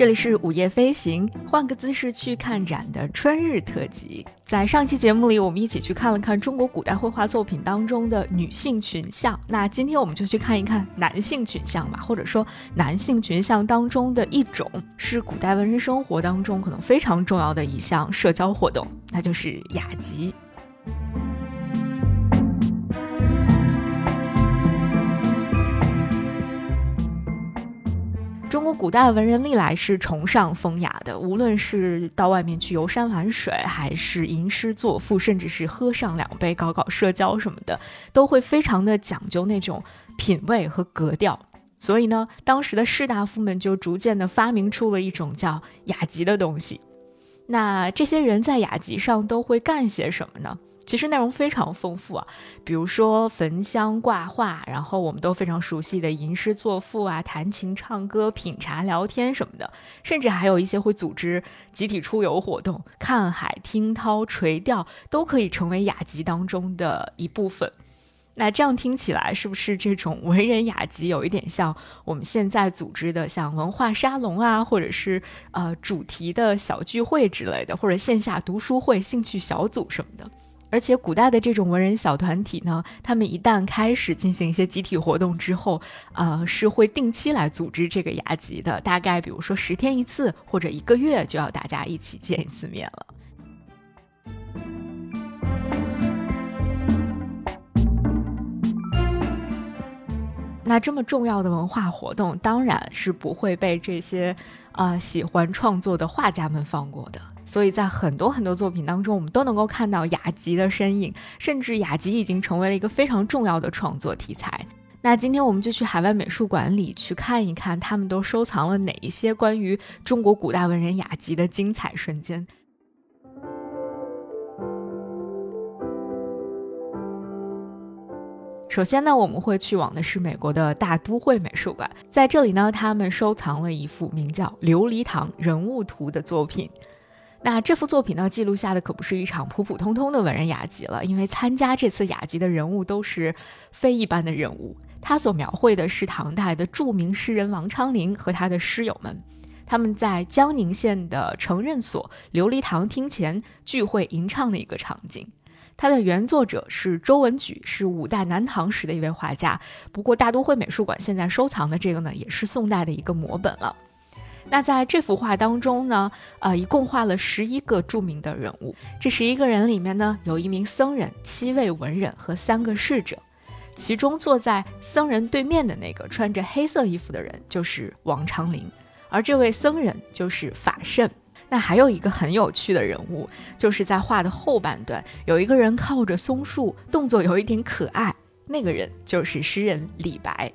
这里是午夜飞行，换个姿势去看展的春日特辑。在上期节目里，我们一起去看了看中国古代绘画作品当中的女性群像。那今天我们就去看一看男性群像吧，或者说男性群像当中的一种，是古代文人生活当中可能非常重要的一项社交活动，那就是雅集。中国古代文人历来是崇尚风雅的，无论是到外面去游山玩水，还是吟诗作赋，甚至是喝上两杯搞搞社交什么的，都会非常的讲究那种品味和格调。所以呢，当时的士大夫们就逐渐的发明出了一种叫雅集的东西。那这些人在雅集上都会干些什么呢？其实内容非常丰富啊，比如说焚香挂画，然后我们都非常熟悉的吟诗作赋啊、弹琴唱歌、品茶聊天什么的，甚至还有一些会组织集体出游活动，看海、听涛、垂钓都可以成为雅集当中的一部分。那这样听起来，是不是这种文人雅集有一点像我们现在组织的像文化沙龙啊，或者是呃主题的小聚会之类的，或者线下读书会、兴趣小组什么的？而且古代的这种文人小团体呢，他们一旦开始进行一些集体活动之后，呃，是会定期来组织这个雅集的。大概比如说十天一次，或者一个月就要大家一起见一次面了。那这么重要的文化活动，当然是不会被这些啊喜欢创作的画家们放过的。所以在很多很多作品当中，我们都能够看到雅集的身影，甚至雅集已经成为了一个非常重要的创作题材。那今天我们就去海外美术馆里去看一看，他们都收藏了哪一些关于中国古代文人雅集的精彩瞬间。首先呢，我们会去往的是美国的大都会美术馆，在这里呢，他们收藏了一幅名叫《琉璃堂人物图》的作品。那这幅作品呢，记录下的可不是一场普普通通的文人雅集了，因为参加这次雅集的人物都是非一般的人物。他所描绘的是唐代的著名诗人王昌龄和他的诗友们，他们在江宁县的承认所琉璃堂厅前聚会吟唱的一个场景。他的原作者是周文举，是五代南唐时的一位画家。不过大都会美术馆现在收藏的这个呢，也是宋代的一个摹本了。那在这幅画当中呢，呃，一共画了十一个著名的人物。这十一个人里面呢，有一名僧人、七位文人和三个侍者。其中坐在僧人对面的那个穿着黑色衣服的人就是王昌龄，而这位僧人就是法圣。那还有一个很有趣的人物，就是在画的后半段，有一个人靠着松树，动作有一点可爱，那个人就是诗人李白。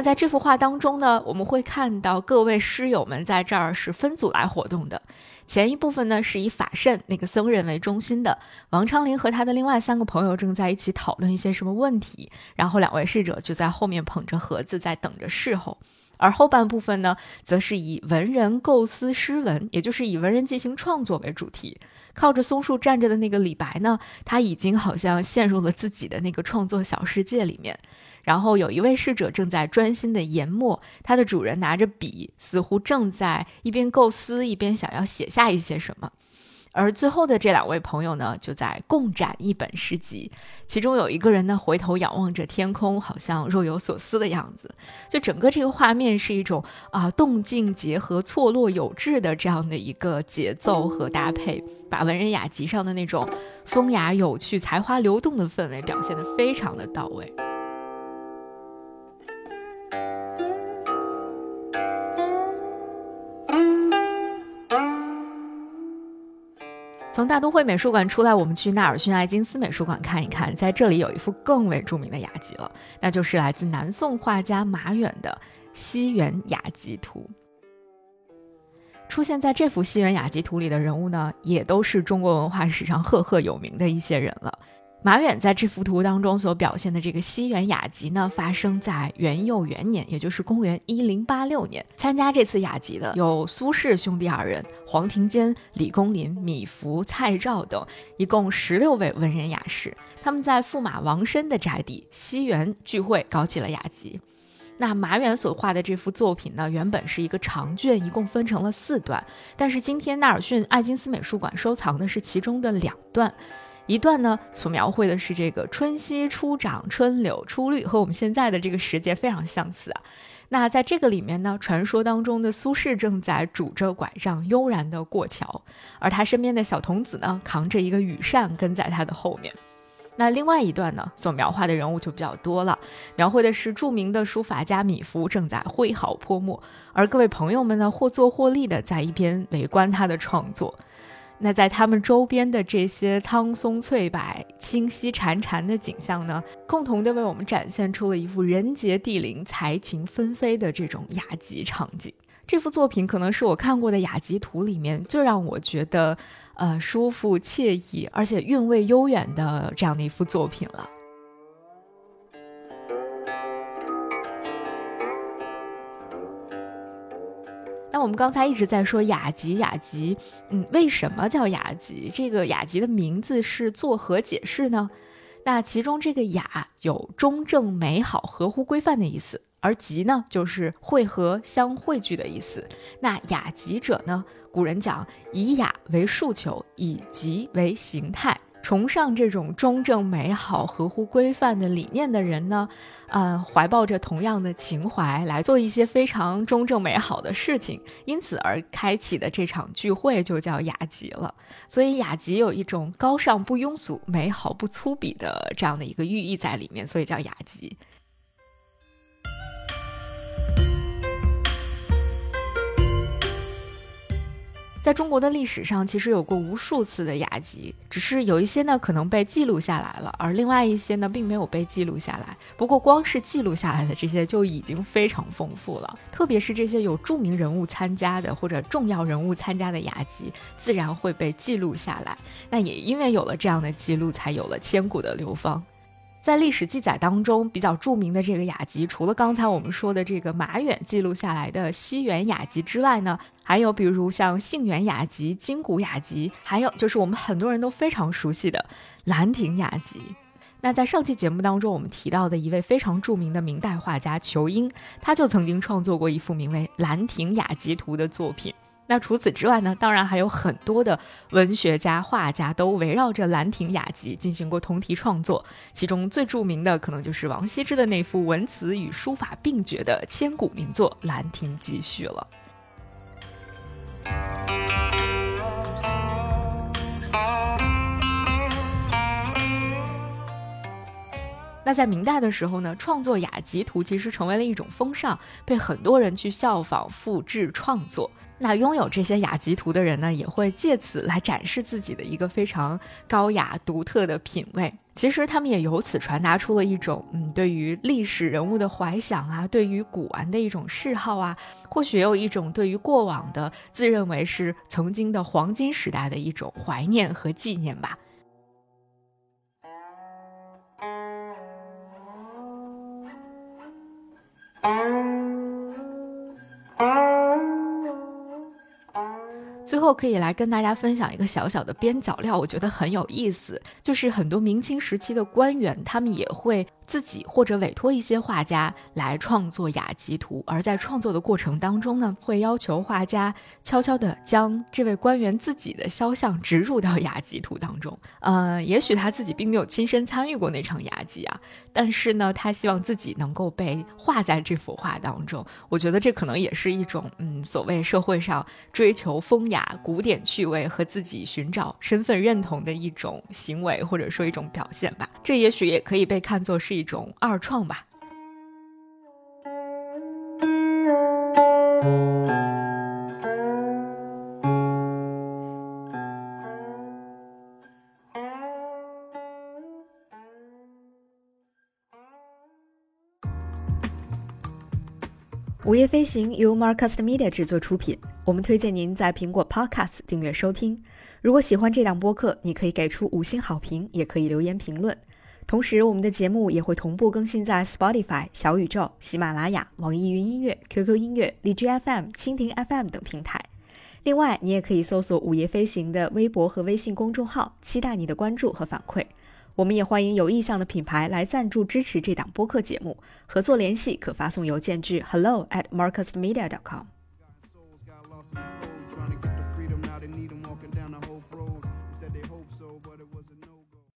那在这幅画当中呢，我们会看到各位诗友们在这儿是分组来活动的。前一部分呢是以法圣那个僧人为中心的，王昌龄和他的另外三个朋友正在一起讨论一些什么问题，然后两位侍者就在后面捧着盒子在等着侍候。而后半部分呢，则是以文人构思诗文，也就是以文人进行创作为主题。靠着松树站着的那个李白呢，他已经好像陷入了自己的那个创作小世界里面。然后有一位侍者正在专心的研墨，他的主人拿着笔，似乎正在一边构思一边想要写下一些什么。而最后的这两位朋友呢，就在共展一本诗集，其中有一个人呢回头仰望着天空，好像若有所思的样子。就整个这个画面是一种啊动静结合、错落有致的这样的一个节奏和搭配，把文人雅集上的那种风雅有趣、才华流动的氛围表现得非常的到位。从大都会美术馆出来，我们去纳尔逊·爱金斯美术馆看一看，在这里有一幅更为著名的雅集了，那就是来自南宋画家马远的《西园雅集图》。出现在这幅《西园雅集图》里的人物呢，也都是中国文化史上赫赫有名的一些人了。马远在这幅图当中所表现的这个西园雅集呢，发生在元佑元年，也就是公元一零八六年。参加这次雅集的有苏轼兄弟二人、黄庭坚、李公麟、米芾、蔡照等，一共十六位文人雅士。他们在驸马王申的宅邸西园聚会，搞起了雅集。那马远所画的这幅作品呢，原本是一个长卷，一共分成了四段，但是今天纳尔逊艾金斯美术馆收藏的是其中的两段。一段呢，所描绘的是这个春熙初长，春柳初绿，和我们现在的这个时节非常相似啊。那在这个里面呢，传说当中的苏轼正在拄着拐杖悠然地过桥，而他身边的小童子呢，扛着一个羽扇跟在他的后面。那另外一段呢，所描画的人物就比较多了，描绘的是著名的书法家米芾正在挥毫泼墨，而各位朋友们呢，或坐或立的在一边围观他的创作。那在他们周边的这些苍松翠柏、清溪潺潺的景象呢，共同的为我们展现出了一幅人杰地灵、才情纷飞的这种雅集场景。这幅作品可能是我看过的雅集图里面最让我觉得，呃，舒服惬意，而且韵味悠远的这样的一幅作品了。我们刚才一直在说雅集，雅集，嗯，为什么叫雅集？这个雅集的名字是作何解释呢？那其中这个雅有中正、美好、合乎规范的意思，而集呢就是汇合、相汇聚的意思。那雅集者呢，古人讲以雅为诉求，以集为形态。崇尚这种中正、美好、合乎规范的理念的人呢，呃，怀抱着同样的情怀来做一些非常中正、美好的事情，因此而开启的这场聚会就叫雅集了。所以雅集有一种高尚不庸俗、美好不粗鄙的这样的一个寓意在里面，所以叫雅集。在中国的历史上，其实有过无数次的雅集，只是有一些呢可能被记录下来了，而另外一些呢并没有被记录下来。不过，光是记录下来的这些就已经非常丰富了，特别是这些有著名人物参加的或者重要人物参加的雅集，自然会被记录下来。那也因为有了这样的记录，才有了千古的流芳。在历史记载当中，比较著名的这个雅集，除了刚才我们说的这个马远记录下来的西园雅集之外呢，还有比如像杏园雅集、金谷雅集，还有就是我们很多人都非常熟悉的兰亭雅集。那在上期节目当中，我们提到的一位非常著名的明代画家仇英，他就曾经创作过一幅名为《兰亭雅集图》的作品。那除此之外呢？当然还有很多的文学家、画家都围绕着《兰亭雅集》进行过同题创作，其中最著名的可能就是王羲之的那幅文辞与书法并绝的千古名作《兰亭集序》了。那在明代的时候呢，创作雅集图其实成为了一种风尚，被很多人去效仿、复制、创作。那拥有这些雅集图的人呢，也会借此来展示自己的一个非常高雅独特的品味。其实他们也由此传达出了一种，嗯，对于历史人物的怀想啊，对于古玩的一种嗜好啊，或许也有一种对于过往的自认为是曾经的黄金时代的一种怀念和纪念吧。最后可以来跟大家分享一个小小的边角料，我觉得很有意思，就是很多明清时期的官员，他们也会。自己或者委托一些画家来创作雅集图，而在创作的过程当中呢，会要求画家悄悄地将这位官员自己的肖像植入到雅集图当中。呃，也许他自己并没有亲身参与过那场雅集啊，但是呢，他希望自己能够被画在这幅画当中。我觉得这可能也是一种，嗯，所谓社会上追求风雅、古典趣味和自己寻找身份认同的一种行为，或者说一种表现吧。这也许也可以被看作是。一种二创吧。午夜飞行由 Marcus Media 制作出品，我们推荐您在苹果 Podcast 订阅收听。如果喜欢这档播客，你可以给出五星好评，也可以留言评论。同时，我们的节目也会同步更新在 Spotify、小宇宙、喜马拉雅、网易云音乐、QQ 音乐、荔枝 FM、蜻蜓 FM 等平台。另外，你也可以搜索“午夜飞行”的微博和微信公众号，期待你的关注和反馈。我们也欢迎有意向的品牌来赞助支持这档播客节目，合作联系可发送邮件至 hello at marcusmedia.com。